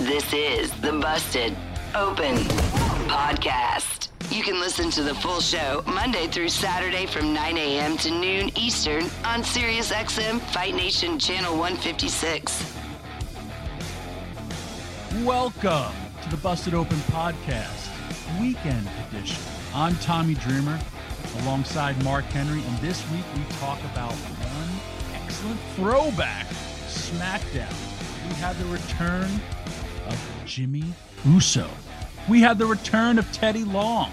This is the Busted Open Podcast. You can listen to the full show Monday through Saturday from 9 a.m. to noon Eastern on SiriusXM Fight Nation Channel 156. Welcome to the Busted Open Podcast, Weekend Edition. I'm Tommy Dreamer alongside Mark Henry, and this week we talk about one excellent throwback SmackDown. We have the return of Jimmy Uso. We had the return of Teddy Long.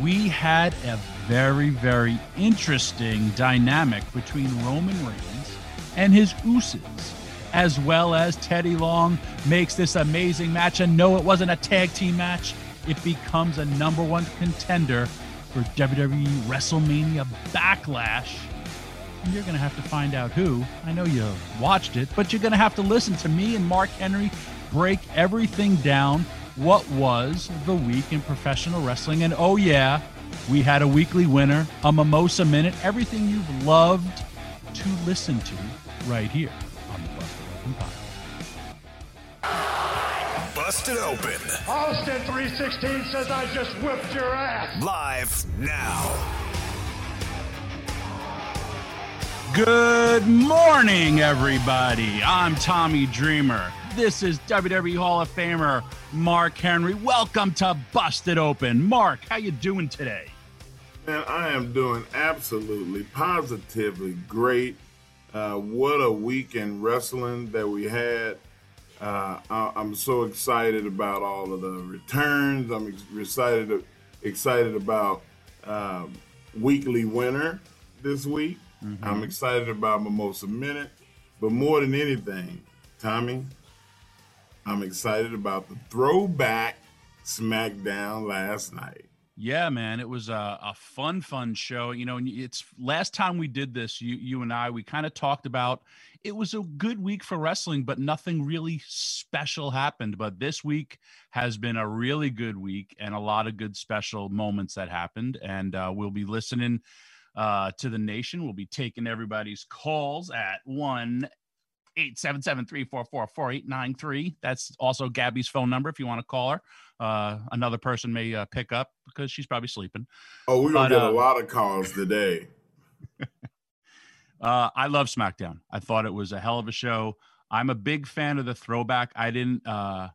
We had a very, very interesting dynamic between Roman Reigns and his Usos, as well as Teddy Long makes this amazing match. And no, it wasn't a tag team match. It becomes a number one contender for WWE WrestleMania Backlash. And you're going to have to find out who. I know you watched it, but you're going to have to listen to me and Mark Henry break everything down. What was the week in professional wrestling? And oh, yeah, we had a weekly winner, a Mimosa Minute, everything you've loved to listen to right here on the Busted Open Podcast. Busted Open. Austin 316 says I just whipped your ass. Live now. Good morning, everybody. I'm Tommy Dreamer. This is WWE Hall of Famer Mark Henry. Welcome to Busted Open. Mark, how you doing today? Man, I am doing absolutely, positively great. Uh, what a week in wrestling that we had. Uh, I, am so excited about all of the returns. I'm ex- excited excited about um, weekly winner this week. Mm-hmm. I'm excited about Mimosa Minute, but more than anything, Tommy, I'm excited about the throwback SmackDown last night. Yeah, man, it was a, a fun, fun show. You know, it's last time we did this, you, you and I, we kind of talked about it was a good week for wrestling, but nothing really special happened. But this week has been a really good week and a lot of good special moments that happened. And uh, we'll be listening uh, to the nation. We'll be taking everybody's calls at one 877-344-4893. That's also Gabby's phone number if you want to call her. Uh, another person may uh, pick up because she's probably sleeping. Oh, we're going to get uh, a lot of calls today. Uh, I love SmackDown. I thought it was a hell of a show. I'm a big fan of the throwback. I didn't uh,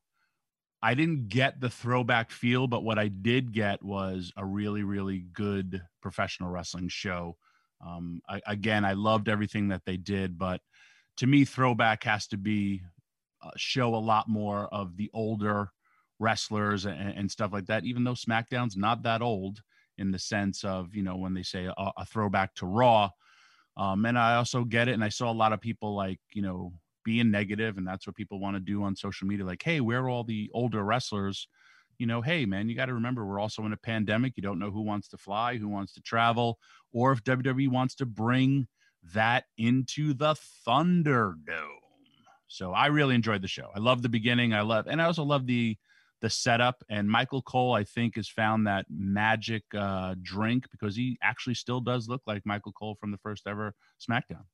I didn't get the throwback feel, but what I did get was a really, really good professional wrestling show. Um, I, again, I loved everything that they did, but – to me, throwback has to be uh, show a lot more of the older wrestlers and, and, stuff like that. Even though SmackDown's not that old in the sense of you know when they say a, a throwback to Raw. Um, and I also get it, and I saw a lot of people like you know being negative, and that's what people want to do on social media. Like, hey, where are all the older wrestlers? You know, hey man, you got to remember we're also in a pandemic. You don't know who wants to fly, who wants to travel, or if WWE wants to bring that into the Thunderdome. So I really enjoyed the show. I love the beginning. I love, and I also love the the setup. And Michael Cole, I think, has found that magic uh, drink because he actually still does look like Michael Cole from the first ever SmackDown.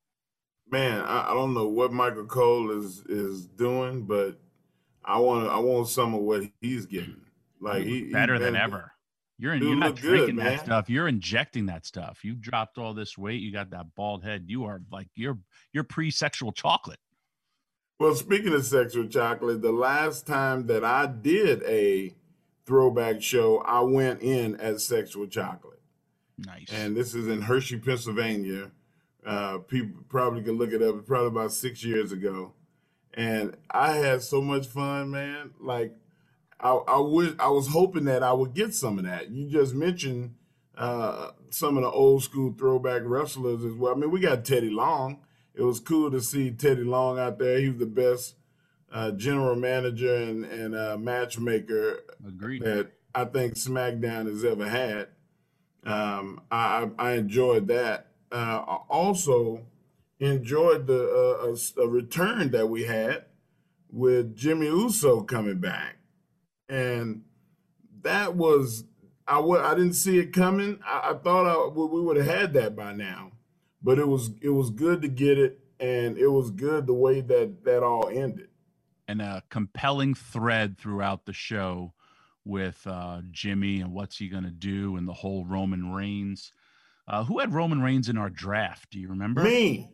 Man, I, I don't know what Michael Cole is is doing, but I want I want some of what he's getting. Like he better he, than ever. You're, in, you're not drinking good, that stuff. You're injecting that stuff. You dropped all this weight. You got that bald head. You are like you're you're pre-sexual chocolate. Well, speaking of sexual chocolate, the last time that I did a throwback show, I went in as sexual chocolate. Nice. And this is in Hershey, Pennsylvania. Uh, people probably can look it up. Probably about six years ago. And I had so much fun, man. Like I, I would I was hoping that I would get some of that. You just mentioned uh, some of the old school throwback wrestlers as well. I mean, we got Teddy Long. It was cool to see Teddy Long out there. He was the best uh, general manager and and uh, matchmaker Agreed. that I think SmackDown has ever had. Um, I, I enjoyed that. Uh, I also enjoyed the uh, a, a return that we had with Jimmy Uso coming back, and that was I w- I didn't see it coming. I, I thought I, we would have had that by now, but it was it was good to get it, and it was good the way that that all ended. And a compelling thread throughout the show with uh, Jimmy and what's he going to do and the whole Roman Reigns. Uh, who had Roman Reigns in our draft? Do you remember? Me,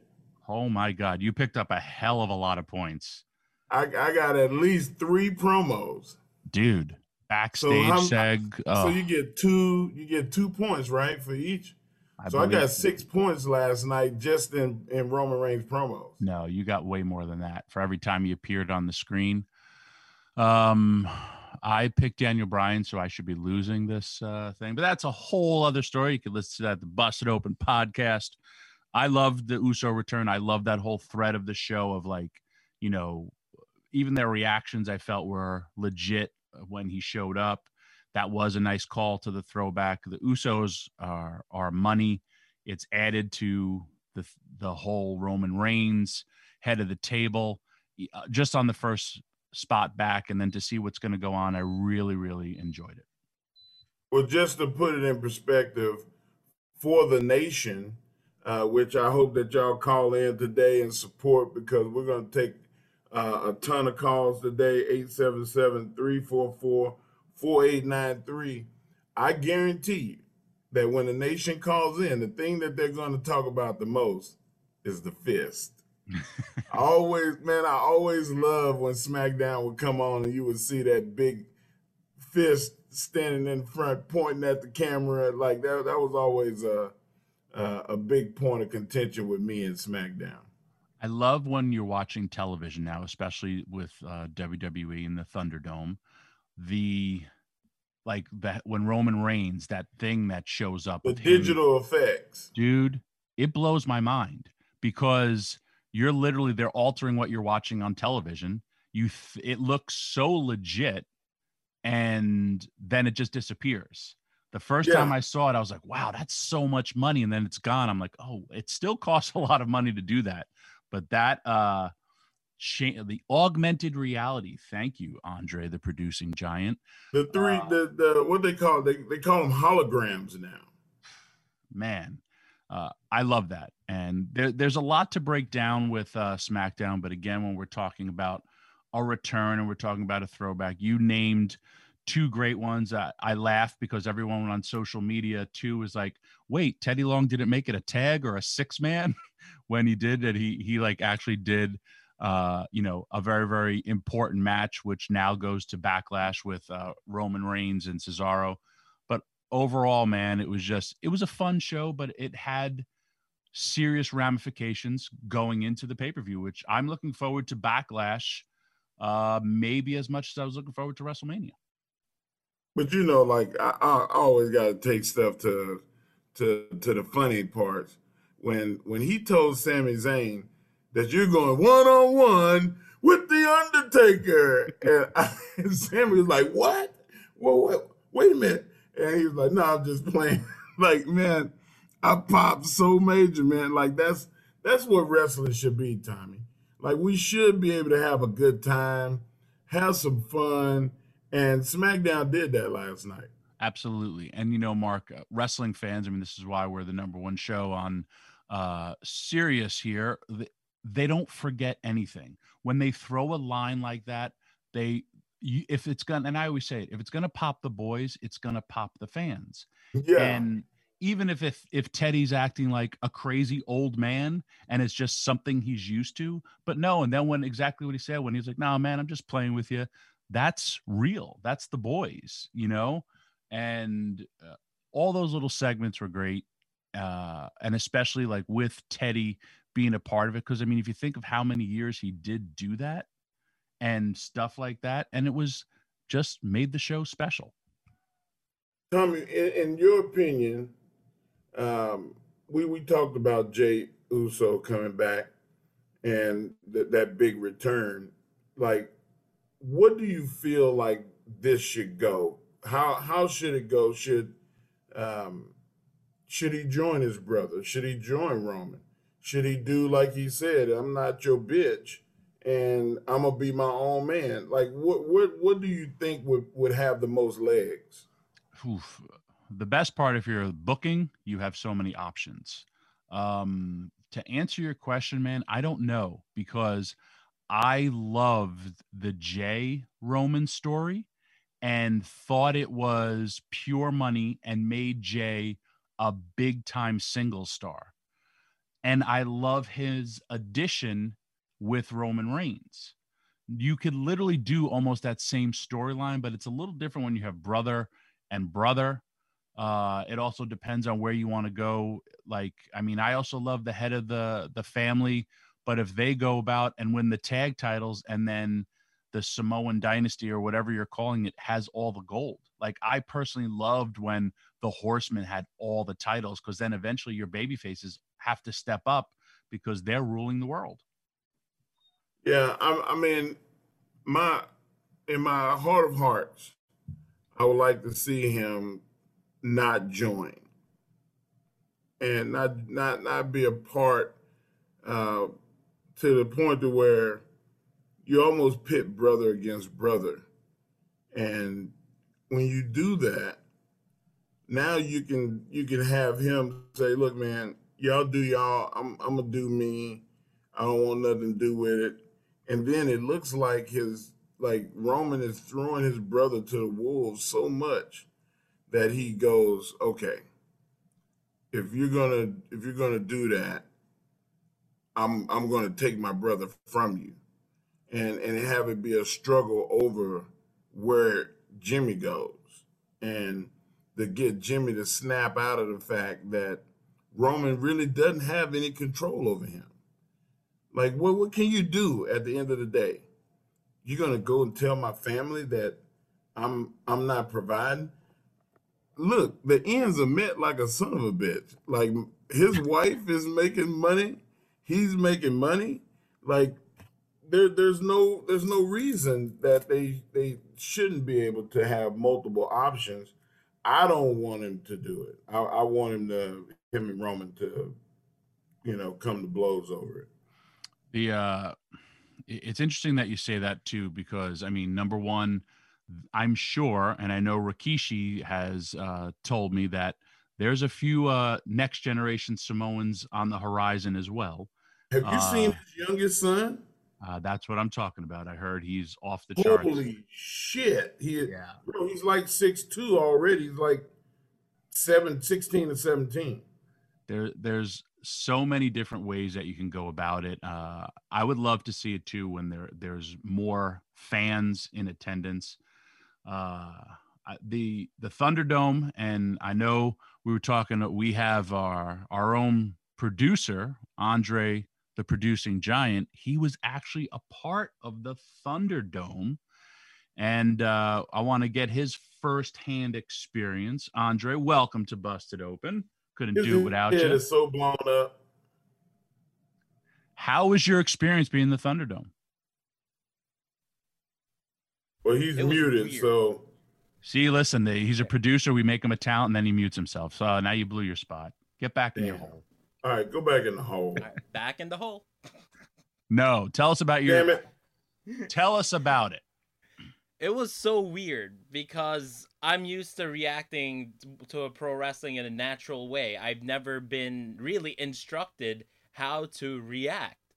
Oh my God, you picked up a hell of a lot of points, I, I got at least three promos. Dude. Backstage how- seg. So oh, you get two, you get two points, right, for each. so I got six points last night just in in Roman Reigns promos. No, you got way more than that for every time you appeared on the screen. Um, I picked Daniel Bryan, so I should be losing this uh, thing, but that's a whole other story. You can listen to that at the Busted Open podcast. I loved the Uso return. I love that whole thread of the show of like, you know, even their reactions I felt were legit when he showed up. That was a nice call to the throwback. The Usos are are money. It's added to the the whole Roman Reigns head of the table uh, just on the first spot back and then to see what's going to go on I really really enjoyed it. Well, just to put it in perspective, for the nation, uh, which I hope that y'all call in today and support because we're going to take uh, a ton of calls today 877 344 4893. I guarantee you that when the nation calls in, the thing that they're going to talk about the most is the fist. I always, man, I always love when SmackDown would come on and you would see that big fist standing in front, pointing at the camera. Like that, that was always a a, a big point of contention with me and SmackDown. I love when you're watching television now, especially with uh, WWE and the Thunderdome. The like that when Roman Reigns, that thing that shows up, The with him, digital effects. dude, it blows my mind because you're literally they're altering what you're watching on television. You, th- it looks so legit, and then it just disappears. The first Yeah. time I saw it, I was like, "Wow, that's so much money," and then it's gone. I'm like, "Oh, it still costs a lot of money to do that." But that, uh, cha- the augmented reality. Thank you, Andre, the producing giant. The three, Uh, the the what they call they they call them holograms now. man uh, i love that and there, there's a lot to break down with uh, smackdown but again when we're talking about a return and we're talking about a throwback you named two great ones uh, i laughed because everyone on social media too was like wait teddy long didn't make it a tag or a six man? When he did that he he like actually did uh you know a very very important match which now goes to backlash with uh roman reigns and cesaro. But overall man it was just it was a fun show but it had serious ramifications going into the pay-per-view which i'm looking forward to backlash uh maybe as much as i was looking forward to wrestlemania But you know, like I, I always got to take stuff to to to the funny parts. When when he told Sami Zayn that you're going one on one with the Undertaker, and, I, and Sammy was like, "What? Well, wait, wait a minute," and he was like, "No, I'm just playing." like, man, I popped so major, man. Like that's that's what wrestling should be, Tommy. Like we should be able to have a good time, have some fun, and SmackDown did that last night. Absolutely. And you know, Mark, uh, wrestling fans, I mean, this is why we're the number one show on uh Sirius here. They, don't forget anything. When they throw a line like that, they you, if it's gonna and I always say it, if it's gonna pop the boys, it's gonna pop the fans. Yeah, And even if if if Teddy's acting like a crazy old man and it's just something he's used to, but no, and then when exactly what he said when he's like, "No, man, I'm just playing with you," that's real. That's the boys, you know. And uh, all those little segments were great, uh, and especially like with Teddy being a part of it. Because I mean, if you think of how many years he did do that and stuff like that, and it was just made the show special. Tommy, in, in your opinion, um, we we talked about Jey Uso coming back and th- that big return. like, what do you feel like this should go? How how should it go? Should um, should he join his brother? Should he join Roman? Should he do like he said? I'm not your bitch, and I'm gonna be my own man. Like, what what what do you think would would have the most legs? Oof. The best part, if you're booking, you have so many options. Um, to answer your question, man, I don't know because I loved the Jay Roman story and thought it was pure money and made Jay a big time single star. And I love his addition with Roman Reigns. You could literally do almost that same storyline, but it's a little different when you have brother and brother. Uh, it also depends on where you want to go. Like, I mean, I also love the head of the the family, but if they go about and win the tag titles and then the Samoan dynasty or whatever you're calling it has all the gold. Like I personally loved when the Horsemen had all the titles because then eventually your baby faces have to step up because they're ruling the world. Yeah, I, I mean, my in my heart of hearts, I would like to see him not join and not not not be a part uh, to the point to where you almost pit brother against brother, and when you do that, now you can you can have him say, "Look, man, y'all do y'all. I'm I'm gonna do me. I don't want nothing to do with it." And then it looks like his like Roman is throwing his brother to the wolves so much that he goes, okay, if you're gonna if you're gonna do that, I'm I'm gonna take my brother from you, and and have it be a struggle over where Jimmy goes, and to get Jimmy to snap out of the fact that Roman really doesn't have any control over him. Like, what what can you do at the end of the day? You're gonna go and tell my family that I'm I'm not providing look, the ends are met like a son of a bitch. Like his wife is making money, he's making money. Like there, there's no, there's no reason that they they shouldn't be able to have multiple options. I don't want him to do it. I, I want him to him and Roman to, you know, come to blows over it. The uh, it's interesting that you say that too, because I mean, number one I'm sure, and I know Rikishi has uh, told me that there's a few uh, next generation Samoans on the horizon as well. Have you uh, seen his youngest son? Uh, that's what I'm talking about. I heard he's off the charts. Holy shit! He, yeah, bro, he's like six two already. He's like seven, 16 to 17. There, there's so many different ways that you can go about it. Uh, I would love to see it too when there there's more fans in attendance uh, the the Thunderdome, and I know we were talking. We have our our own producer, Andre, the producing giant. He was actually a part of the Thunderdome, and uh, I want to get his firsthand experience. Andre, welcome to Busted Open. Couldn't do it without you. It's so blown up. How was your experience being the Thunderdome? Well, he's muted, so. See, listen, he's a producer. We make him a talent, and then he mutes himself. So uh, now you blew your spot. Get back Damn. in your hole. All right, go back in the hole. Right, back in the hole. No, tell us about your. Damn it. Tell us about it. It was so weird because I'm used to reacting to a pro wrestling in a natural way. I've never been really instructed how to react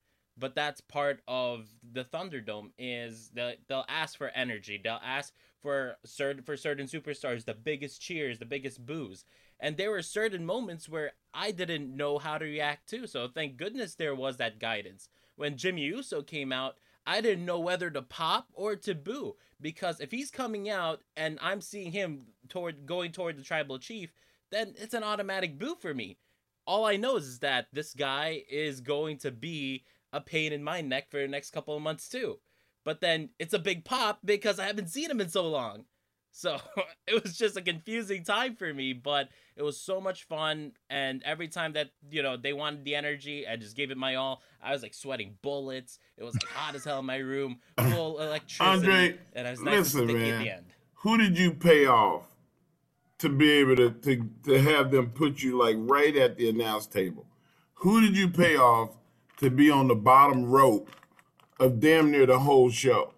but that's part of the Thunderdome is that they'll ask for energy. They'll ask for certain for certain superstars the biggest cheers, the biggest boos. And there were certain moments where I didn't know how to react to. So thank goodness there was that guidance. When Jimmy Uso came out, I didn't know whether to pop or to boo because if he's coming out and I'm seeing him toward going toward the tribal chief, then it's an automatic boo for me. All I know is that this guy is going to be a pain in my neck for the next couple of months too. But then it's a big pop because I haven't seen him in so long. So it was just a confusing time for me, but it was so much fun. And every time that, you know, they wanted the energy, I just gave it my all. I was like sweating bullets. It was like hot as hell in my room, full electricity. Andre, and I was nice listen, man. at the end. Who did you pay off to be able to, to to have them put you like right at the announce table? Who did you pay off to be on the bottom rope of damn near the whole show?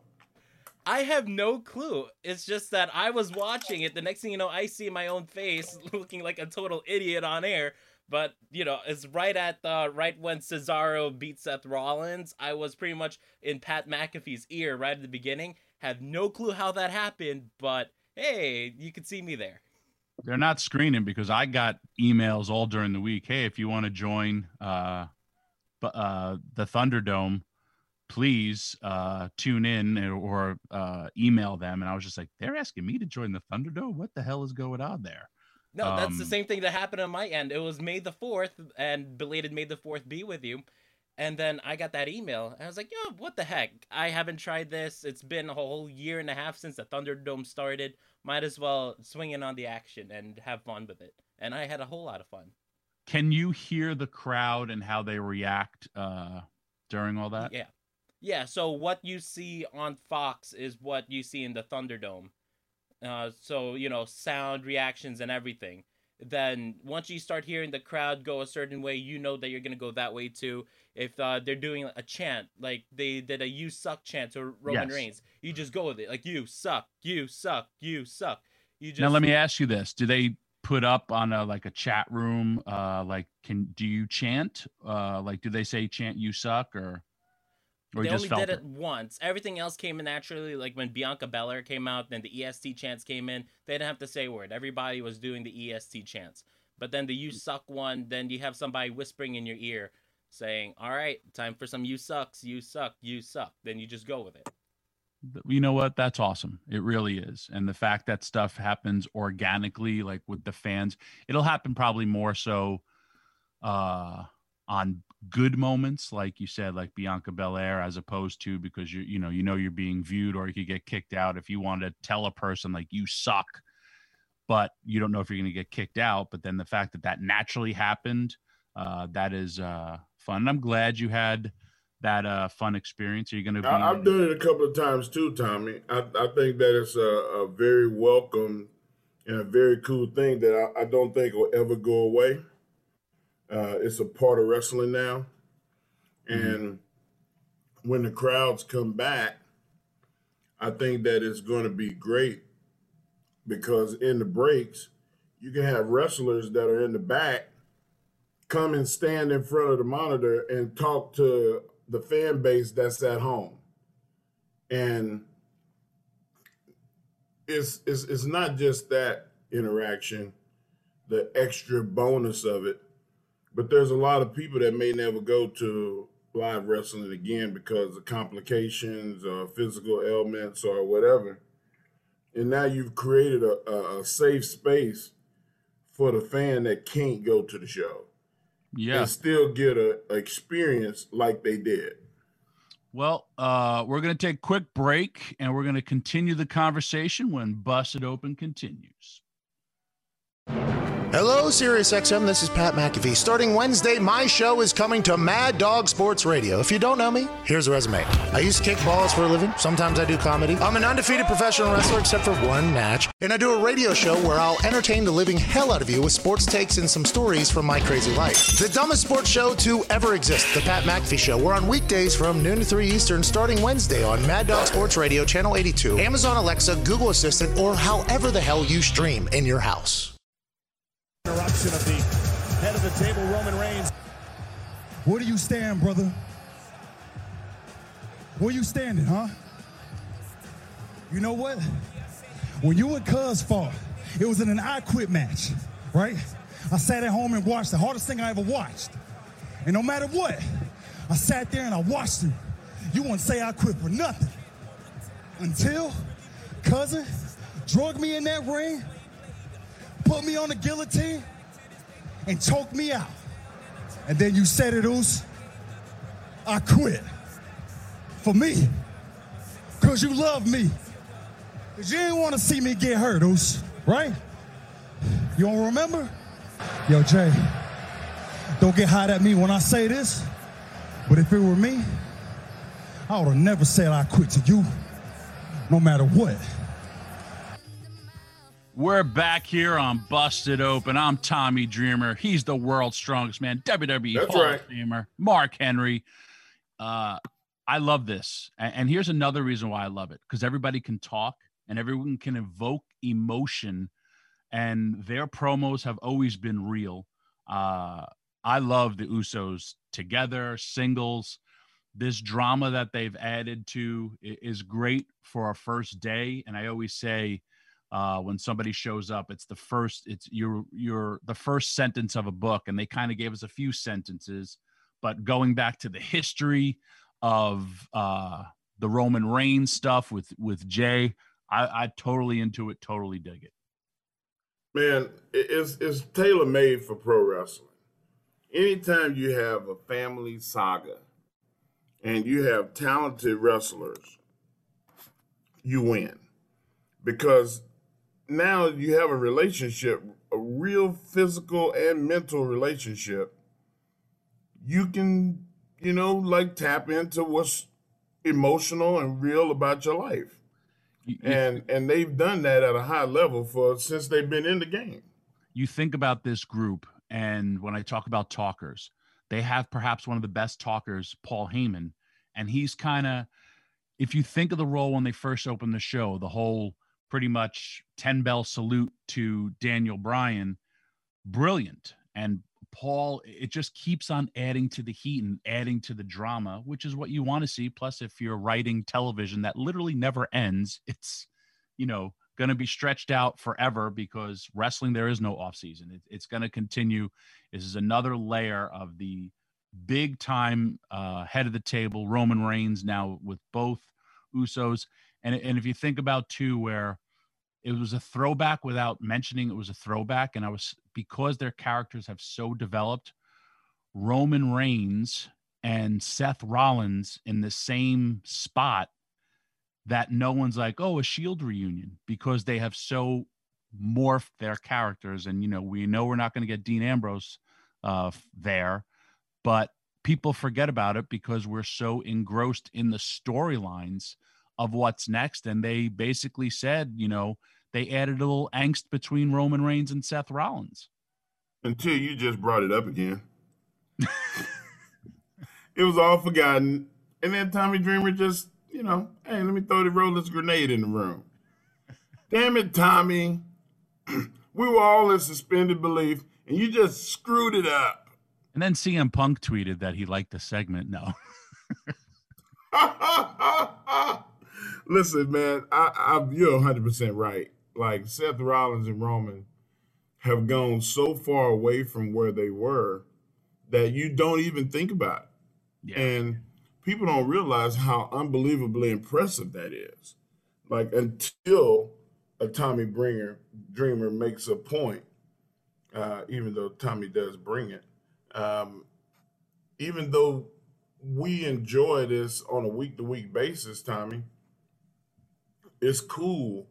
I have no clue. It's just that I was watching it. The next thing you know, I see my own face looking like a total idiot on air. But you know, it's right at the right when Cesaro beat Seth Rollins. I was pretty much in Pat McAfee's ear right at the beginning. Have no clue how that happened, but hey, you could see me there. They're not screening because I got emails all during the week. Hey, if you want to join uh, uh, the Thunderdome, please uh, tune in or, uh, email them. And I was just like, they're asking me to join the Thunderdome. What the hell is going on there? No, that's the Um, same thing that happened on my end. It was May the 4th, and belated May the 4th be with you. And then I got that email, and I was like, yo, what the heck? I haven't tried this. It's been a whole year and a half since the Thunderdome started. Might as well swing in on the action and have fun with it. And I had a whole lot of fun. Can you hear the crowd and how they react uh, during all that? Yeah. Yeah, so what you see on Fox is what you see in the Thunderdome. Uh, so, you know, sound, reactions, and everything. Then once you start hearing the crowd go a certain way, you know that you're going to go that way too. If uh, they're doing a chant, like they did a you suck chant to Roman Yes. Reigns, you just go with it. Like, you suck, you suck, you suck. You just. now let me ask you this: Do they put up on a like a chat room? Uh, like, can do you chant? Uh, like, do they say chant you suck or or they just only felt did it? it once. Everything else came in naturally. Like when Bianca Belair came out, then the EST chants came in. They didn't have to say a word. Everybody was doing the EST chants. But then the "You suck" one, then you have somebody whispering in your ear, saying, "All right, time for some you sucks, you suck, you suck." Then you just go with it. you know what that's awesome it really is and the fact that stuff happens organically like with the fans it'll happen probably more so uh on good moments like you said like bianca belair as opposed to because you you know you know you're being viewed or you could get kicked out if you want to tell a person like you suck but you don't know if you're going to get kicked out but then the fact that that naturally happened uh that is uh fun and i'm glad you had that uh fun experience are you going to be I've done it a couple of times too, Tommy. I, I think that it's a, a very welcome and a very cool thing that I, I don't think will ever go away. Uh, it's a part of wrestling now. And when the crowds come back, I think that it's going to be great because in the breaks, you can have wrestlers that are in the back come and stand in front of the monitor and talk to the fan base that's at home. And it's it's it's not just that interaction, the extra bonus of it, but there's a lot of people that may never go to live wrestling again because of complications or physical ailments or whatever. And now you've created a, a, a safe space for the fan that can't go to the show yeah and still get a, a experience like they did. Well, uh, we're going to take a quick break and we're going to continue the conversation when Busted Open continues. Hello, SiriusXM. This is Pat McAfee. Starting Wednesday, my show is coming to Mad Dog Sports Radio. If you don't know me, here's a resume. I used to kick balls for a living. Sometimes I do comedy. I'm an undefeated professional wrestler except for one match. And I do a radio show where I'll entertain the living hell out of you with sports takes and some stories from my crazy life. The dumbest sports show to ever exist, The Pat McAfee Show. We're on weekdays from noon to 3 Eastern starting Wednesday on Mad Dog Sports Radio, Channel 82, Amazon Alexa, Google Assistant, or however the hell you stream in your house. Interruption of the head of the table, Roman Reigns. Where do you stand, brother? Where you standing, huh? You know what? When you and Cuz fought, it was in an I Quit match, right? I sat at home and watched the hardest thing I ever watched. And no matter what, I sat there and I watched you. You wouldn't say I quit for nothing. Until cousin drug me in that ring, put me on the guillotine, and choked me out. And then you said it, Oos. I quit. For me. Because you love me. Cause you didn't want to see me get hurt, Oos, right? You don't remember? Yo, Jay, don't get hot at me when I say this, but if it were me, I would have never said I quit to you, no matter what. We're back here on Busted Open. I'm Tommy Dreamer. He's the world's strongest man, WWE That's Hall right. of Famer, Mark Henry. Uh, I love this. And, and here's another reason why I love it because everybody can talk and everyone can evoke emotion, and their promos have always been real. Uh, I love the Usos together, singles. This drama that they've added to is great for our first day. And I always say, uh, when somebody shows up, it's the first, it's your your the first sentence of a book, and they kind of gave us a few sentences, but going back to the history of uh, the Roman Reigns stuff with with Jay, I, I totally into it, totally dig it. Man, it's it's tailor made for pro wrestling. Anytime you have a family saga and you have talented wrestlers, you win. Because now you have a relationship, a real physical and mental relationship. You can, you know, like tap into what's emotional and real about your life. You, And and they've done that at a high level for since they've been in the game. you think about this group, and when I talk about talkers, they have perhaps one of the best talkers, Paul Heyman, and he's kind of, if you think of the role when they first opened the show, the whole pretty much 10 bell salute to Daniel Bryan, brilliant. And Paul, it just keeps on adding to the heat and adding to the drama, which is what you want to see. Plus, if you're writing television that literally never ends, it's, you know, going to be stretched out forever because wrestling, there is no offseason. It, it's going to continue. This is another layer of the big time uh, head of the table, Roman Reigns, now with both Usos. And, and if you think about too, where it was a throwback without mentioning it was a throwback, and I was because their characters have so developed, Roman Reigns and Seth Rollins in the same spot that no one's like, oh, a Shield reunion because they have so morphed their characters. And, you know, we know we're not going to get Dean Ambrose uh, there, but people forget about it because we're so engrossed in the storylines of what's next. And they basically said, you know, they added a little angst between Roman Reigns and Seth Rollins. Until you just brought it up again. it was all forgotten. And then Tommy Dreamer just, you know, hey, let me throw the roller's grenade in the room. Damn it, Tommy. we were all in suspended belief, and you just screwed it up. And then CM Punk tweeted that he liked the segment. No. Listen, man, I, I you're 100 percent right. Like Seth Rollins and Roman have gone so far away from where they were that you don't even think about it. Yeah. And people don't realize how unbelievably impressive that is. Like until a Tommy Bringer Dreamer makes a point, uh, even though Tommy does bring it, um, even though we enjoy this on a week to week basis, Tommy, it's cool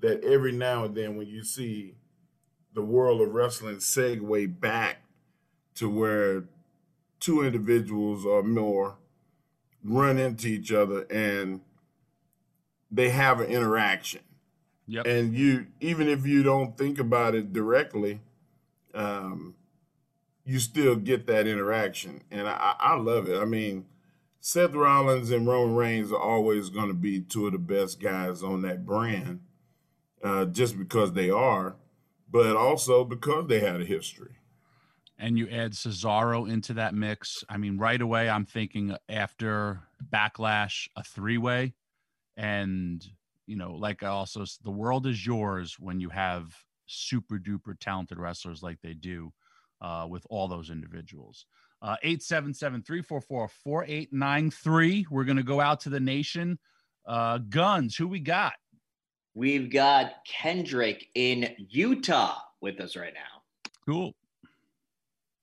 that every now and then when you see the world of wrestling segue back to where two individuals or more run into each other and they have an interaction. Yep. And you, even if you don't think about it directly, um, you still get that interaction. And I, I love it. I mean, Seth Rollins and Roman Reigns are always going to be two of the best guys on that brand, uh, just because they are, but also because they had a history. and you add Cesaro into that mix. I mean, right away, I'm thinking after Backlash, a three way. And, you know, like I also, the world is yours when you have super duper talented wrestlers like they do uh, with all those individuals. Uh, 877 344 4893. We're going to go out to the nation. Uh, guns, who we got? We've got Kendrick in Utah with us right now. Cool.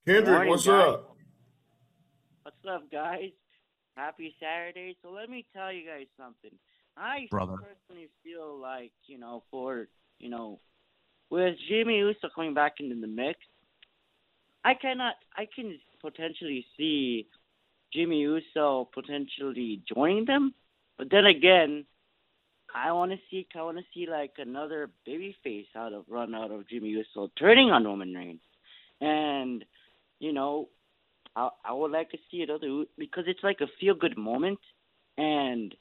Kendrick, Morning, what's guys. up? What's up, guys? Happy Saturday. So let me tell you guys something. I brother. personally feel like you know, for you know, with Jimmy Uso coming back into the mix, I cannot, I can potentially see Jimmy Uso potentially joining them, but then again, I want to see, I want to see like another babyface out of run out of Jimmy Uso turning on Roman Reigns, and you know, I I would like to see another because it's like a feel good moment, and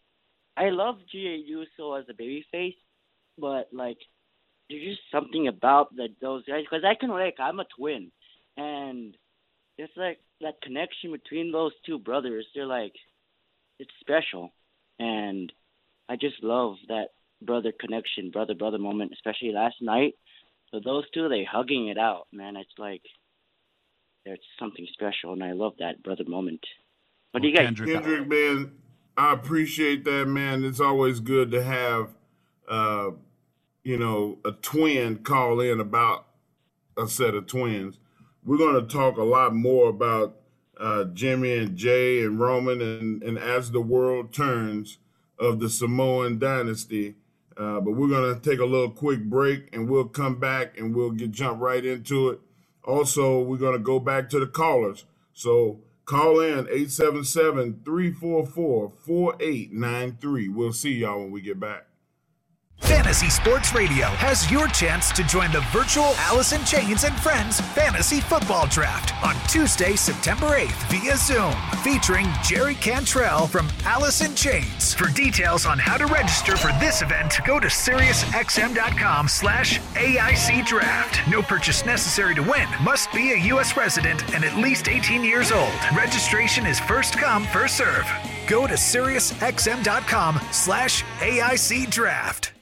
I love Jey Uso as a babyface, but like there's just something about that those guys because I can like I'm a twin, and it's like that connection between those two brothers. They're like it's special, and I just love that brother connection, brother brother moment, especially last night. So those two, they hugging it out, man. It's like there's something special, and I love that brother moment. What do you guys? Kendrick, man, I appreciate that, man. It's always good to have, uh, you know, a twin call in about a set of twins. We're going to talk a lot more about uh, Jimmy and Jay and Roman and, and as the world turns of the Samoan dynasty. Uh, but we're going to take a little quick break and we'll come back and we'll get jump right into it. Also, we're going to go back to the callers. So call in 877 344 4893. We'll see y'all when we get back. Fantasy Sports Radio has your chance to join the virtual Alice in Chains and Friends Fantasy Football Draft on Tuesday, September 8th via Zoom, featuring Jerry Cantrell from Alice in Chains. For details on how to register for this event, go to SiriusXM.com slash AIC Draft. No purchase necessary to win. Must be a U.S. resident and at least 18 years old. Registration is first come, first serve. Go to SiriusXM.com slash AIC Draft.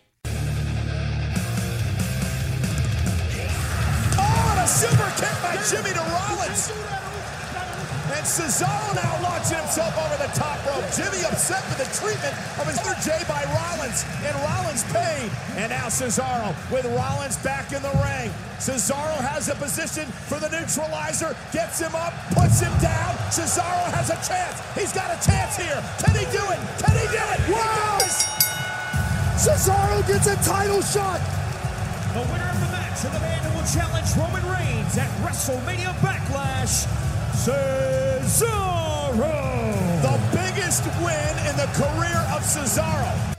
Super kick by Jimmy to Rollins. And Cesaro now launching himself over the top rope. Jimmy upset with the treatment of his other J by Rollins. And Rollins paid. And now Cesaro with Rollins back in the ring. Cesaro has a position for the neutralizer. Gets him up, puts him down. Cesaro has a chance. He's got a chance here. Can he do it? Can he do it? Wow! Cesaro gets a title shot. The winner of the match and the man who will challenge Roman Reigns at WrestleMania Backlash, Cesaro. The biggest win in the career of Cesaro.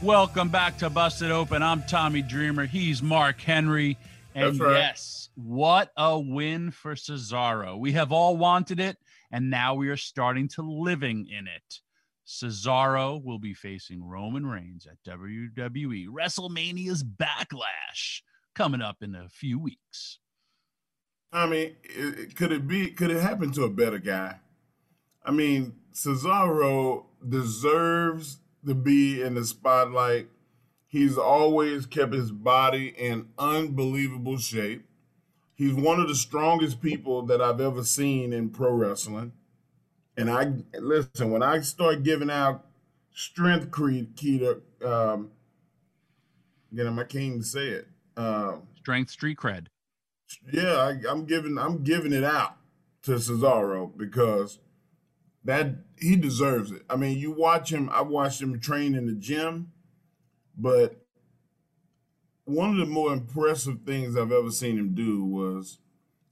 Welcome back to Busted Open. I'm Tommy Dreamer. He's Mark Henry. And right. yes, what a win for Cesaro. We have all wanted it, and now we are starting to living in it. Cesaro will be facing Roman Reigns at WWE WrestleMania's Backlash coming up in a few weeks. I mean, it, could it be? Could it happen to a better guy? I mean, Cesaro deserves to be in the spotlight. He's always kept his body in unbelievable shape. He's one of the strongest people that I've ever seen in pro wrestling. And I listen when I start giving out strength key, key to, um, know, I can't even say it. Um, Strength street cred. yeah, I, I'm giving I'm giving it out to Cesaro because that he deserves it. I mean, you watch him. I watched him train in the gym, but one of the more impressive things I've ever seen him do was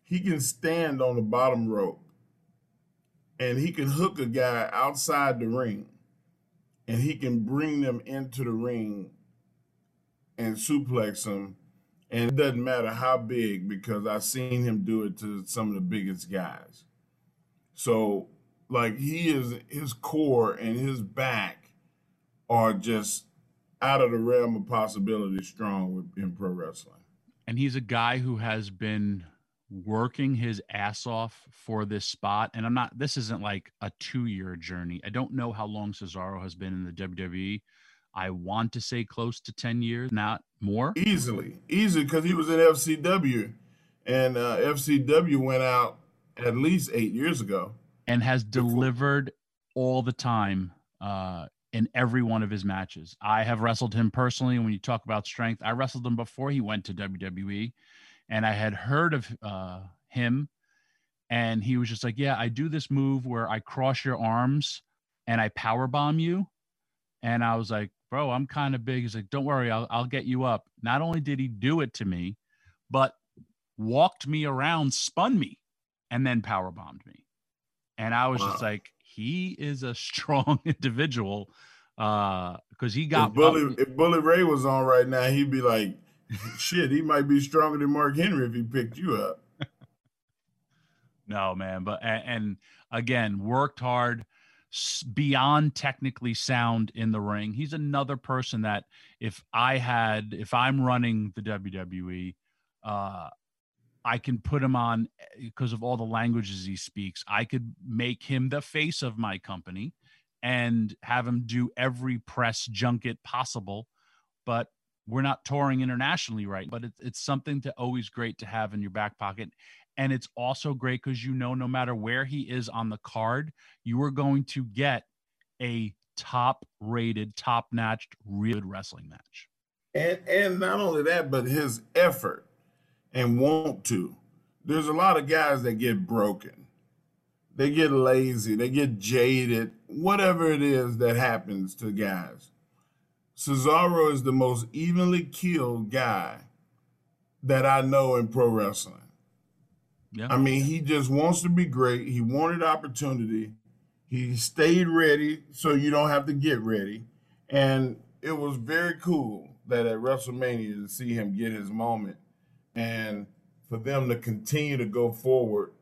he can stand on the bottom rope and he can hook a guy outside the ring and he can bring them into the ring and suplex them and it doesn't matter how big because I've seen him do it to some of the biggest guys. So, like, he is his core and his back are just out of the realm of possibility strong in pro wrestling. and he's a guy who has been working his ass off for this spot and i'm not this isn't like a two year journey i don't know how long cesaro has been in the wwe i want to say close to 10 years not more Easily, easily, because he was in FCW, and uh, FCW went out at least eight years ago. and has delivered all the time uh, in every one of his matches. I have wrestled him personally. When you talk about strength, I wrestled him before he went to WWE, and I had heard of uh, him, and he was just like, "Yeah, I do this move where I cross your arms and I power bomb you." And I was like, bro, I'm kind of big. He's like, don't worry, I'll, I'll get you up. Not only did he do it to me, but walked me around, spun me, and then power bombed me. And I was wow. just like, he is a strong individual. Uh, because he got if Bully, if Bully Ray was on right now, he'd be like, shit, he might be stronger than Mark Henry if he picked you up. no, man. But and, and again, worked hard beyond technically sound in the ring. He's another person that if I had, if I'm running the WWE, uh, I can put him on because of all the languages he speaks. I could make him the face of my company and have him do every press junket possible. But we're not touring internationally right but it's, it's something to always great to have in your back pocket and it's also great because you know, no matter where he is on the card, you are going to get a top rated, top notched, real wrestling match. And and not only that, but his effort and want to. There's a lot of guys that get broken. They get lazy, they get jaded, whatever it is that happens to guys. Cesaro is the most evenly killed guy that I know in pro wrestling. Yeah. I mean, he just wants to be great. He wanted opportunity. He stayed ready so you don't have to get ready. And it was very cool that at WrestleMania to see him get his moment and for them to continue to go forward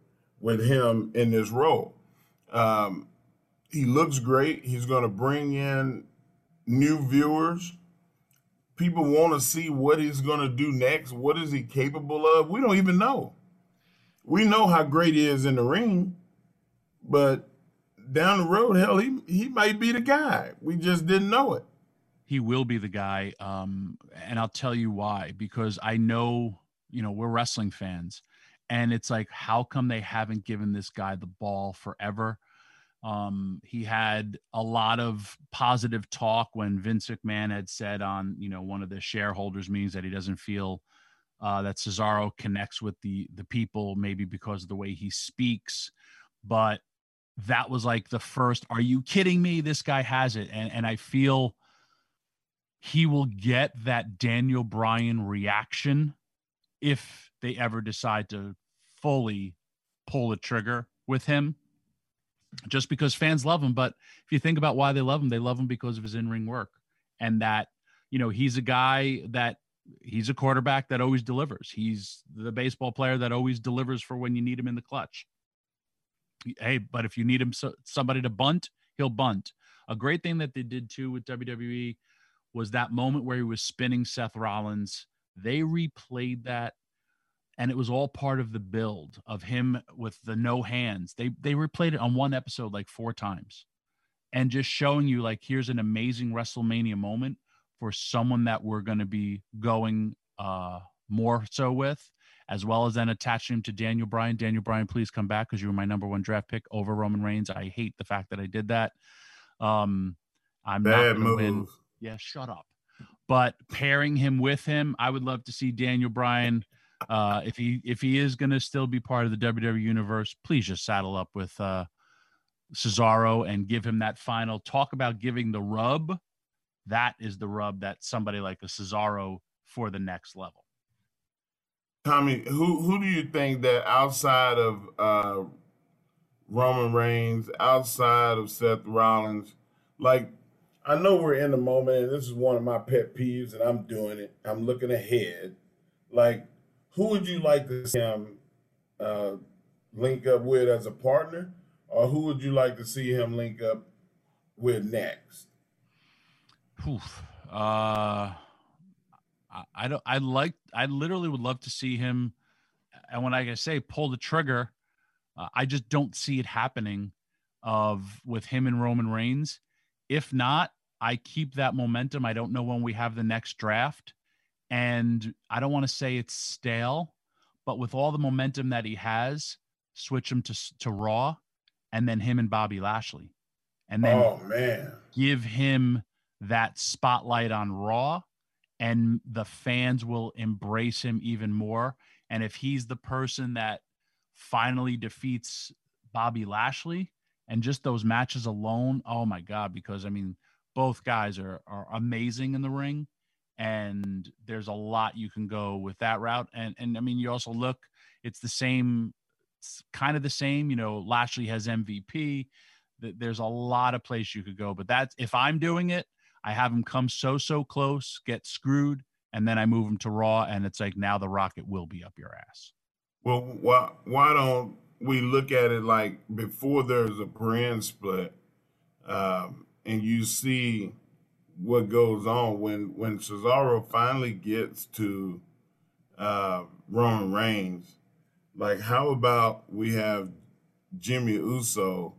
with him in this role. Um, he looks great. He's going to bring in new viewers. People want to see what he's going to do next. What is he capable of? We don't even know we know how great he is in the ring, but down the road, hell, he he might be the guy. We just didn't know it. He will be the guy, um, and I'll tell you why. Because I know, you know, we're wrestling fans, and it's like, how come they haven't given this guy the ball forever? Um, he had a lot of positive talk when Vince McMahon had said on, you know, one of the shareholders meetings that he doesn't feel uh, that Cesaro connects with the the people, maybe because of the way he speaks. But that was like the first. Are you kidding me? This guy has it, and and I feel he will get that Daniel Bryan reaction if they ever decide to fully pull the trigger with him just because fans love him but if you think about why they love him they love him because of his in-ring work and that you know he's a guy that he's a quarterback that always delivers. He's the baseball player that always delivers for when you need him in the clutch. Hey, but if you need him so, somebody to bunt, he'll bunt. A great thing that they did too with WWE was that moment where he was spinning Seth Rollins. They replayed that and it was all part of the build of him with the no hands. They they replayed it on one episode like four times. And just showing you like here's an amazing WrestleMania moment for someone that we're going to be going uh, more so with, as well as then attaching him to Daniel Bryan. Daniel Bryan, please come back because you were my number one draft pick over Roman Reigns. I hate the fact that I did that. Um, I'm Bad not to win. Yeah, shut up. But pairing him with him, I would love to see Daniel Bryan. Uh, if he if he is going to still be part of the WWE universe, please just saddle up with uh, Cesaro and give him that final talk about giving the rub that is the rub that somebody like a Cesaro for the next level. Tommy, who who do you think that outside of uh, Roman Reigns, outside of Seth Rollins, like I know we're in the moment, and this is one of my pet peeves, and I'm doing it. I'm looking ahead. Like, who would you like to see him uh, link up with as a partner, or who would you like to see him link up with next? Oof. Uh, I, I don't. I like. I literally would love to see him. And when I say pull the trigger, uh, I just don't see it happening. Of with him and Roman Reigns. If not, I keep that momentum. I don't know when we have the next draft, and I don't want to say it's stale, but with all the momentum that he has, switch him to to Raw, and then him and Bobby Lashley, and then oh man, give him that spotlight on Raw, and the fans will embrace him even more. And if he's the person that finally defeats Bobby Lashley, and just those matches alone, oh my God, because I mean, both guys are are amazing in the ring, and there's a lot you can go with that route. And and I mean, you also look, it's the same, it's kind of the same. You know, Lashley has MVP. There's a lot of place you could go, but that's if I'm doing it, I have him come so so close, get screwed, and then I move him to Raw, and it's like now the rocket will be up your ass. Well, why why don't we look at it like before there's a brand split, um, and you see what goes on when when Cesaro finally gets to uh, Roman Reigns. Like, how about we have Jimmy Uso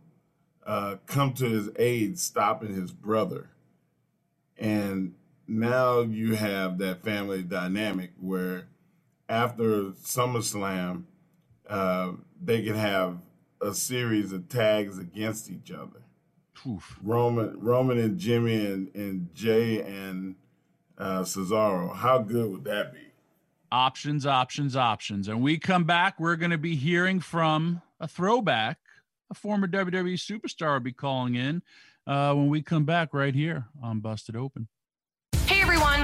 uh, come to his aid, stopping his brother, and now you have that family dynamic where after SummerSlam, uh, they can have a series of tags against each other. Oof. Roman, Roman, and Jimmy, and, and Jey and uh, Cesaro. How good would that be? Options, options, options. And we come back, we're going to be hearing from a throwback, a former WWE superstar will be calling in uh, when we come back right here on Busted Open.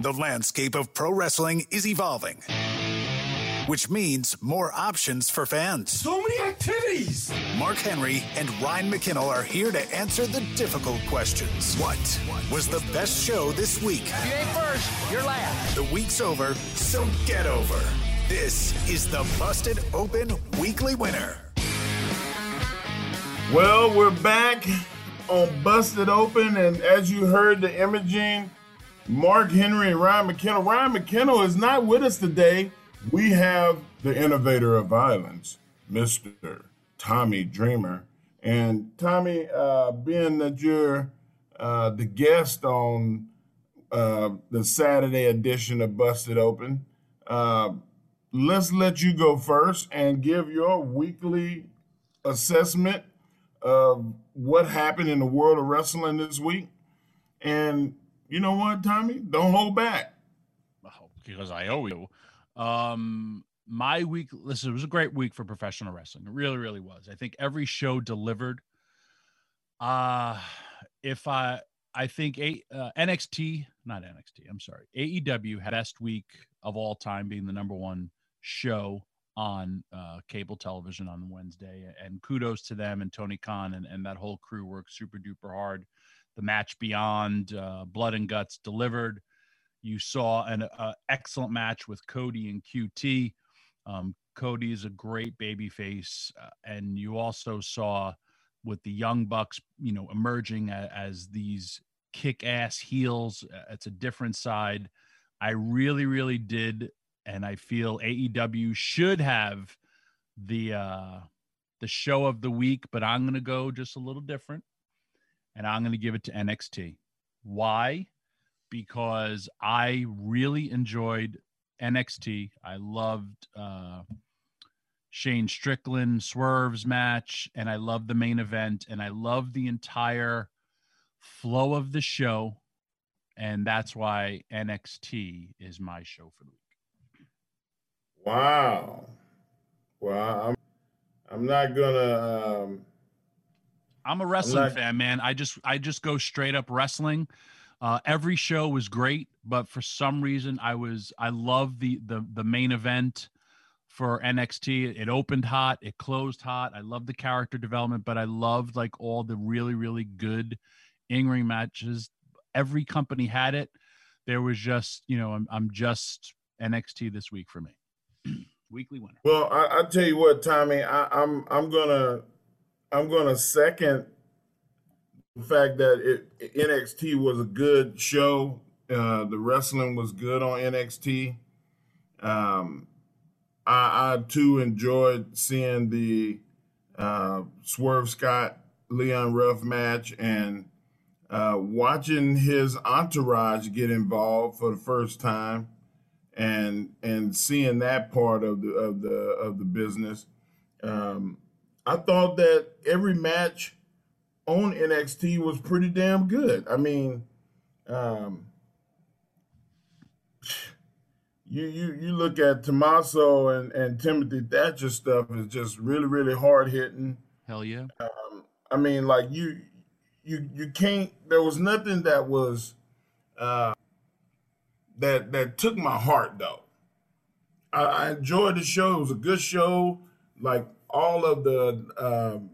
The landscape of pro wrestling is evolving, which means more options for fans. So many activities! Mark Henry and Ryan McKinnell are here to answer the difficult questions. What was the best show this week? If you ain't first, you're last. The week's over, so get over. This is the Busted Open Weekly Winner. Well, we're back on Busted Open, and as you heard the imaging, Mark Henry and Ryan McKinnell. Ryan McKinnell is not with us today. We have the innovator of violence, Mr. Tommy Dreamer. And Tommy, uh, being that you're uh, the guest on uh, the Saturday edition of Busted Open, uh, let's let you go first and give your weekly assessment of what happened in the world of wrestling this week. And you know what, Tommy? Don't hold back. because I owe you. Um, my week, listen, it was a great week for professional wrestling. It really, really was. I think every show delivered. Uh, if I, I think a, uh, NXT, not NXT, I'm sorry, AEW had best week of all time, being the number one show on uh, cable television on Wednesday. And kudos to them and Tony Khan and, and that whole crew worked super duper hard the match beyond uh, blood and guts delivered. You saw an uh, excellent match with cody and qt um, cody is a great baby face uh, and you also saw with the young bucks you know emerging as, as these kick-ass heels uh, it's a different side. I really really did and i feel aew should have the uh the show of the week but i'm gonna go just a little different and I'm going to give it to NXT. Why? Because I really enjoyed NXT. I loved uh, Shane Strickland Swerve's match, and I loved the main event, and I loved the entire flow of the show, and that's why NXT is my show for the week. Wow, well, I'm I'm not gonna um, I'm a wrestling not- fan, man. I just I just go straight up wrestling. Uh, every show was great, but for some reason I was I love the the the main event for NXT. It opened hot, it closed hot. I love the character development, but I loved like all the really really good in ring matches. Every company had it. There was just you know I'm I'm just NXT this week for me. Weekly winner. Well, I, I tell you what, Tommy, I, I'm I'm gonna I'm going to second the fact that it, NXT was a good show. Uh, the wrestling was good on NXT. Um, I, I, too enjoyed seeing the uh, Swerve Scott Leon Ruff match, and uh, watching his entourage get involved for the first time, and and seeing that part of the of the of the business, um, I thought that every match on NXT was pretty damn good. I mean, um, you you you look at Tommaso and and Timothy Thatcher stuff is just really really hard hitting. Hell yeah. Um, I mean, like you you you can't. There was nothing that was uh, that that took my heart though. I, I enjoyed the show. It was a good show. Like all of the um,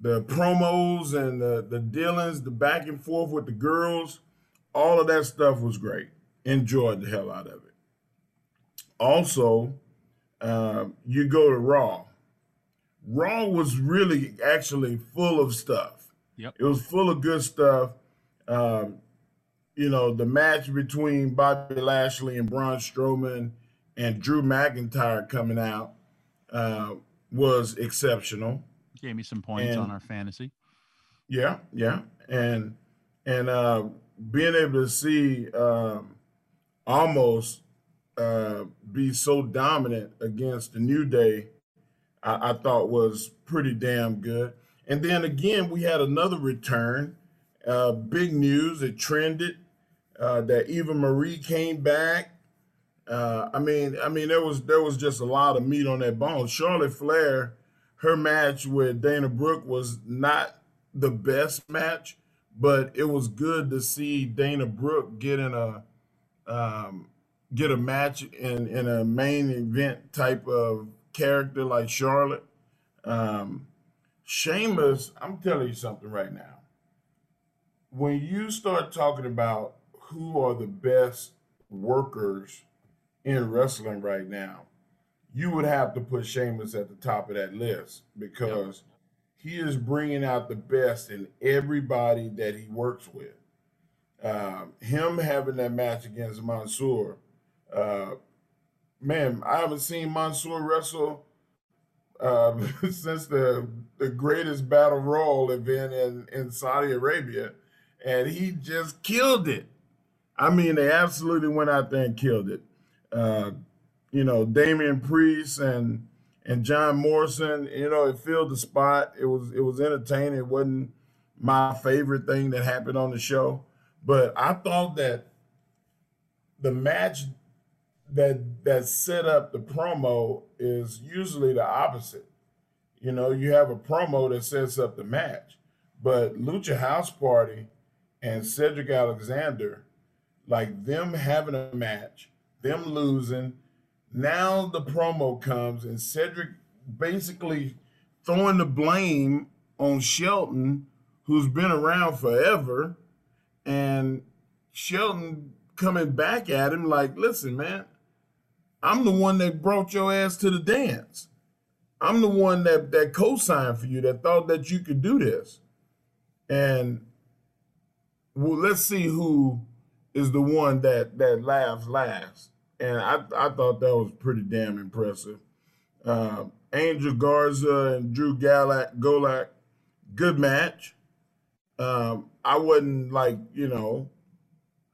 the promos and the the dealings, the back and forth with the girls, all of that stuff was great. Enjoyed the hell out of it. Also, uh, you go to Raw. Raw was really actually full of stuff. Yep. It was full of good stuff. Um, you know, the match between Bobby Lashley and Braun Strowman and Drew McIntyre coming out uh, was exceptional. Gave me some points And- on our fantasy. Yeah, yeah, and and uh, being able to see um, Omos uh, be so dominant against the New Day, I, I thought was pretty damn good. And then again, we had another return. Uh, big news. It trended uh, that Eva Marie came back. Uh, I mean, I mean, there was there was just a lot of meat on that bone. Charlotte Flair, her match with Dana Brooke was not the best match, but it was good to see Dana Brooke get in a um, get a match in in a main event type of character like Charlotte. Um, Sheamus, I'm telling you something right now. When you start talking about who are the best workers in wrestling right now, you would have to put Sheamus at the top of that list because he is bringing out the best in everybody that he works with. Um, him having that match against Mansoor, uh, man, I haven't seen Mansoor wrestle uh, since the the greatest battle royal event in in Saudi Arabia, and he just killed it. I mean, they absolutely went out there and killed it. Uh, you know, Damian Priest and and John Morrison. You know, it filled the spot. It was it was entertaining. It wasn't my favorite thing that happened on the show, but I thought that the match that that set up the promo is usually the opposite. You know, you have a promo that sets up the match, but Lucha House Party and Cedric Alexander, like them having a match, them losing. Now the promo comes and Cedric basically throwing the blame on Shelton, who's been around forever, and Shelton coming back at him like, listen, man, I'm the one that brought your ass to the dance. I'm the one that that co-signed for you that thought that you could do this. And well, let's see who is the one that that laughs last. And I I thought that was pretty damn impressive. Um, Angel Garza and Drew Galak, Golak, good match. Um, I wasn't like you know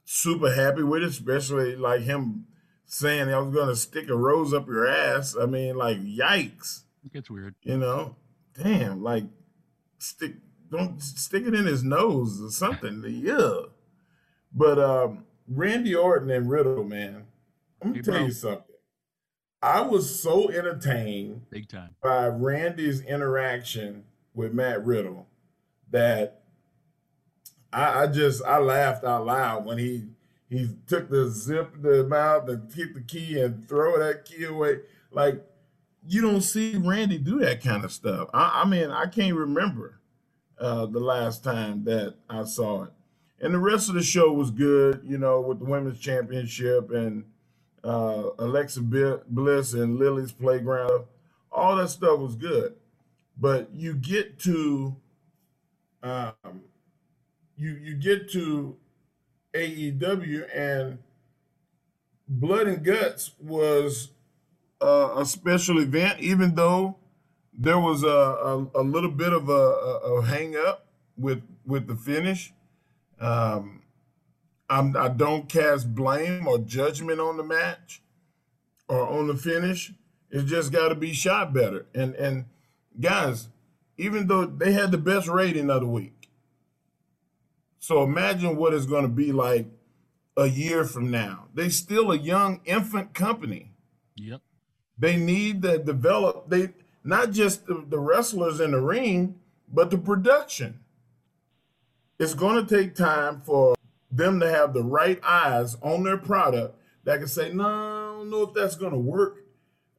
super happy with it, especially like him saying I was gonna stick a rose up your ass. I mean, like, yikes. It gets weird. You know, damn, like stick don't stick it in his nose or something. yeah. But um Randy Orton and Riddle, man, I'm gonna tell you something. I was so entertained Big time. by Randy's interaction with Matt Riddle that I, I just I laughed out loud when he he took the zip the mouth and hit the key and throw that key away. Like you don't see Randy do that kind of stuff. I, I mean, I can't remember uh, the last time that I saw it. And the rest of the show was good, you know, with the women's championship and uh, Alexa Bliss and Lily's playground. All that stuff was good, but you get to um, you you get to AEW and Blood and Guts was uh, a special event, even though there was a, a, a little bit of a, a, hang up with with the finish. Um, I'm, I don't cast blame or judgment on the match or on the finish. It's just got to be shot better. And and guys, even though they had the best rating of the week, so imagine what it's going to be like a year from now. They still a young infant company. Yep. They need to develop they not just the, the wrestlers in the ring, but the production. It's going to take time for them to have the right eyes on their product that can say, no, I don't know if that's going to work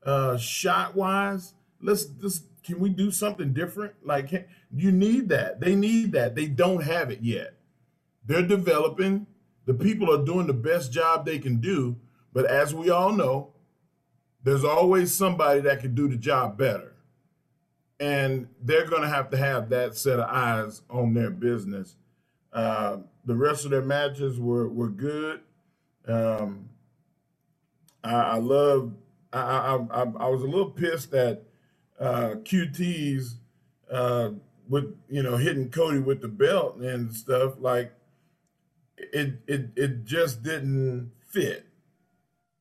uh, shot wise. Let's just, can we do something different? Like, you need that. They need that. They don't have it yet. They're developing. The people are doing the best job they can do. But as we all know, there's always somebody that can do the job better. And they're going to have to have that set of eyes on their business. Uh, the rest of their matches were, were good. Um, I, I love. I, I, I I was a little pissed that uh, QT's uh, with you know hitting Cody with the belt and stuff like it it it just didn't fit.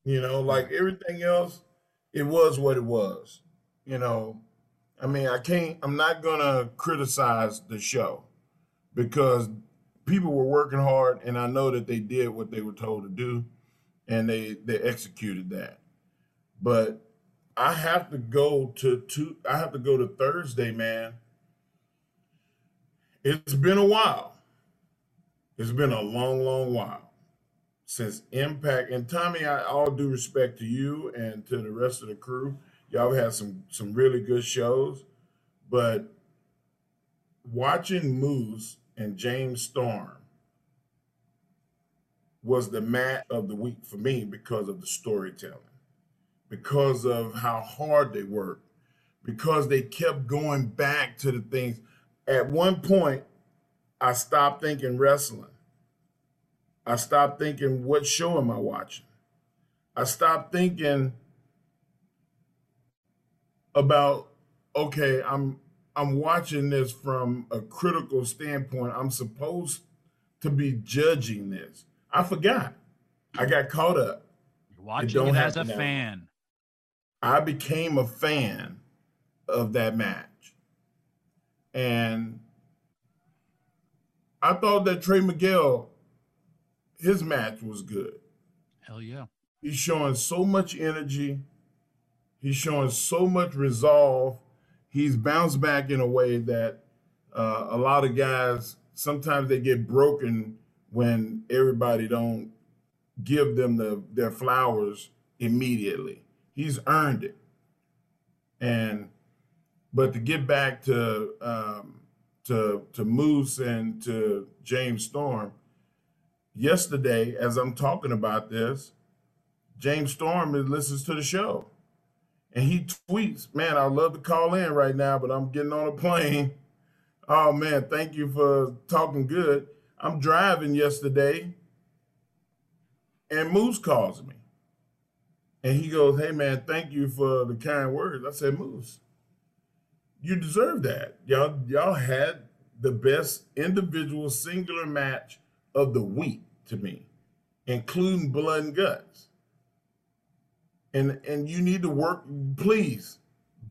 You know, like everything else, it was what it was. You know, I mean, I can't. I'm not gonna criticize the show because people were working hard, and I know that they did what they were told to do, and they they executed that. But I have to go to to I have to go to Thursday, man. It's been a while. It's been a long, long while since Impact. And Tommy, I all due respect to you and to the rest of the crew. Y'all had some some really good shows, but watching Moose and James Storm was the match of the week for me because of the storytelling, because of how hard they worked, because they kept going back to the things. At one point, I stopped thinking wrestling. I stopped thinking, what show am I watching? I stopped thinking about, okay, I'm I'm watching this from a critical standpoint. I'm supposed to be judging this. I forgot. I got caught up. You're watching it as a now. fan. I became a fan of that match. And I thought that Trey Miguel, his match was good. Hell yeah. He's showing so much energy. He's showing so much resolve he's bounced back in a way that uh, a lot of guys sometimes they get broken when everybody don't give them the their flowers immediately. He's earned it, and but to get back to um, to to Moose and to James Storm, yesterday as I'm talking about this, James Storm listens to the show and he tweets, "Man, I'd love to call in right now, but I'm getting on a plane." Oh man, thank you for talking good. I'm driving yesterday, and Moose calls me, and he goes, "Hey man, thank you for the kind words." I said, "Moose, you deserve that. Y'all, y'all had the best individual singular match of the week to me, including blood and guts." And and you need to work. Please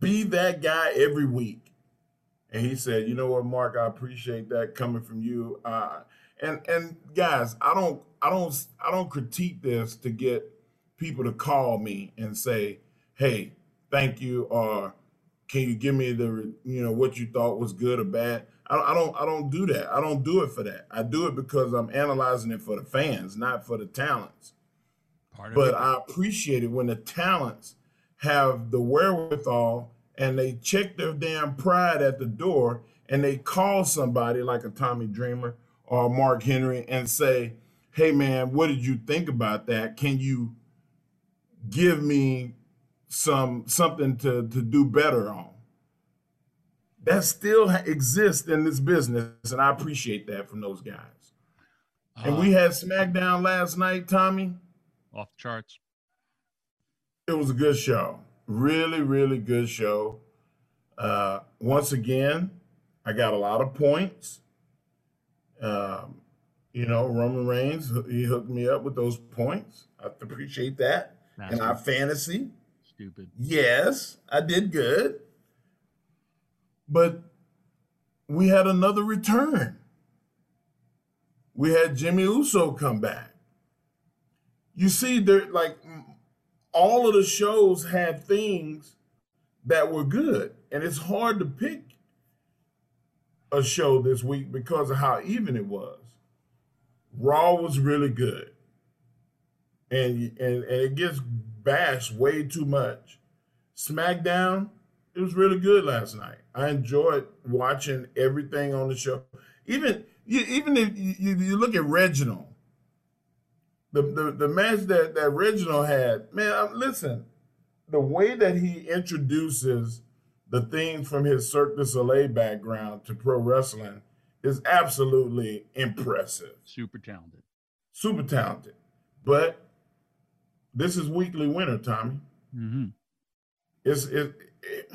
be that guy every week. And he said, "You know what, Mark? I appreciate that coming from you." Uh, and and guys, I don't I don't I don't critique this to get people to call me and say, "Hey, thank you," or "Can you give me the you know what you thought was good or bad?" I, I don't I don't do that. I don't do it for that. I do it because I'm analyzing it for the fans, not for the talents. Part but I appreciate it when the talents have the wherewithal and they check their damn pride at the door and they call somebody like a Tommy Dreamer or Mark Henry and say, "Hey man, what did you think about that? Can you give me some something to to do better on?" That still exists in this business, and I appreciate that from those guys. Uh, and we had SmackDown last night, Tommy off the charts. It was a good show. Really, really good show. Uh, once again, I got a lot of points. Um, You know, Roman Reigns, he hooked me up with those points. I appreciate that. That's and our fantasy, Stupid. yes, I did good. But we had another return. We had Jimmy Uso come back. You see, there like all of the shows had things that were good, and it's hard to pick a show this week because of how even it was. Raw was really good, and and, and it gets bashed way too much. SmackDown, it was really good last night. I enjoyed watching everything on the show. Even even if you, you look at Reginald, the, the the match that that Reginald had, man, I'm- listen, the way that he introduces the things from his Cirque du Soleil background to pro wrestling is absolutely impressive. Super talented. Super talented. But this is weekly winner, Tommy. Mm-hmm. It's it, it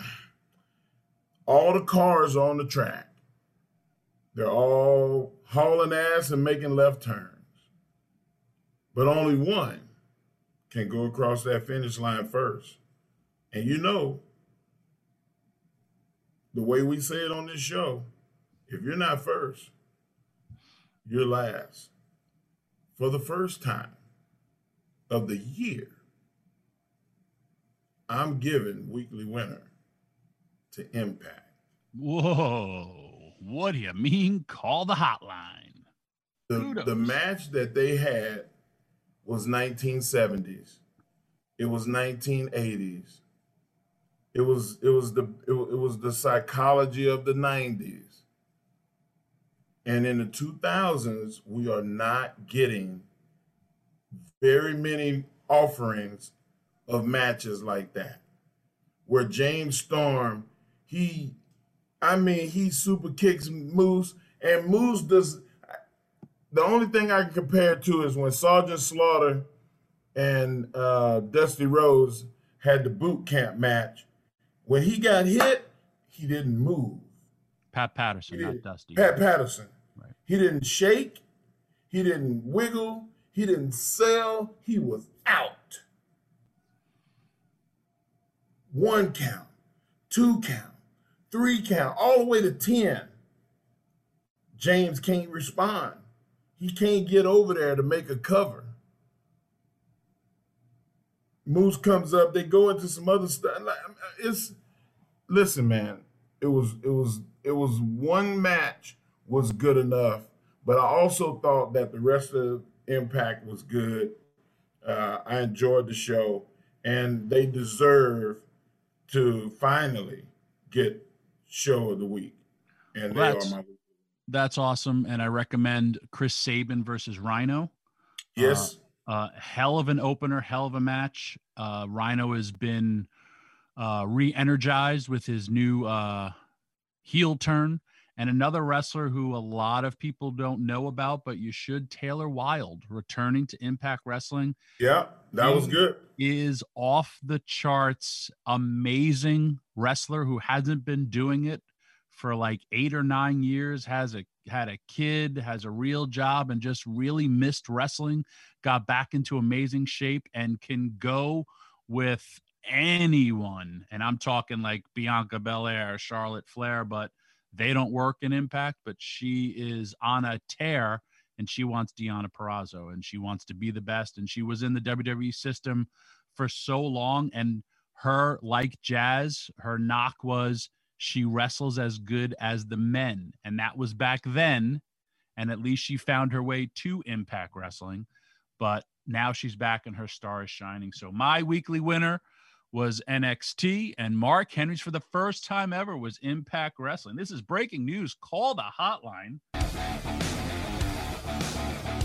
all the cars are on the track. They're all hauling ass and making left turns. But only one can go across that finish line first. And you know, the way we say it on this show, if you're not first, you're last. For the first time of the year, I'm giving weekly winner to Impact. Whoa. What do you mean? Call the hotline. The, Kudos. the match that they had was 1970s. It was 1980s. It was it was the it, it was the psychology of the 90s. And in the 2000s, we are not getting very many offerings of matches like that. Where James Storm, he, I mean, he super kicks Moose, and Moose does. The only thing I can compare to is when Sergeant Slaughter and uh, Dusty Rhodes had the boot camp match. When he got hit, he didn't move. Pat Patterson, not. Dusty. Pat Patterson. Right. He didn't shake. He didn't wiggle. He didn't sell. He was out. One count, two count, three count, all the way to 10. James can't respond. He can't get over there to make a cover. Moose comes up, they go into some other stuff. Like, It's listen, man. It was it was it was one match was good enough, but I also thought that the rest of Impact was good. Uh, I enjoyed the show, and they deserve to finally get show of the week, and Well, they are my That's awesome. And I recommend Chris Sabin versus Rhino. yes. Uh, uh, hell of an opener, hell of a match. Uh, Rhino has been uh, re energized with his new uh, heel turn. And another wrestler who a lot of people don't know about, but you should, Taylor Wilde, returning to Impact Wrestling. yeah, that was good. Is off the charts, amazing wrestler who hasn't been doing it for like eight or nine years, has a had a kid, has a real job, and just really missed wrestling, got back into amazing shape, and can go with anyone. And I'm talking like Bianca Belair, Charlotte Flair, but they don't work in Impact, but she is on a tear and she wants Deonna Purrazzo and she wants to be the best. And she was in the WWE system for so long. And her, like Jazz, her knock was she wrestles as good as the men. And that was back then. And at least she found her way to Impact Wrestling. But now she's back and her star is shining. So my weekly winner was NXT, and Mark Henry's for the first time ever was Impact Wrestling. This is breaking news. Call the hotline.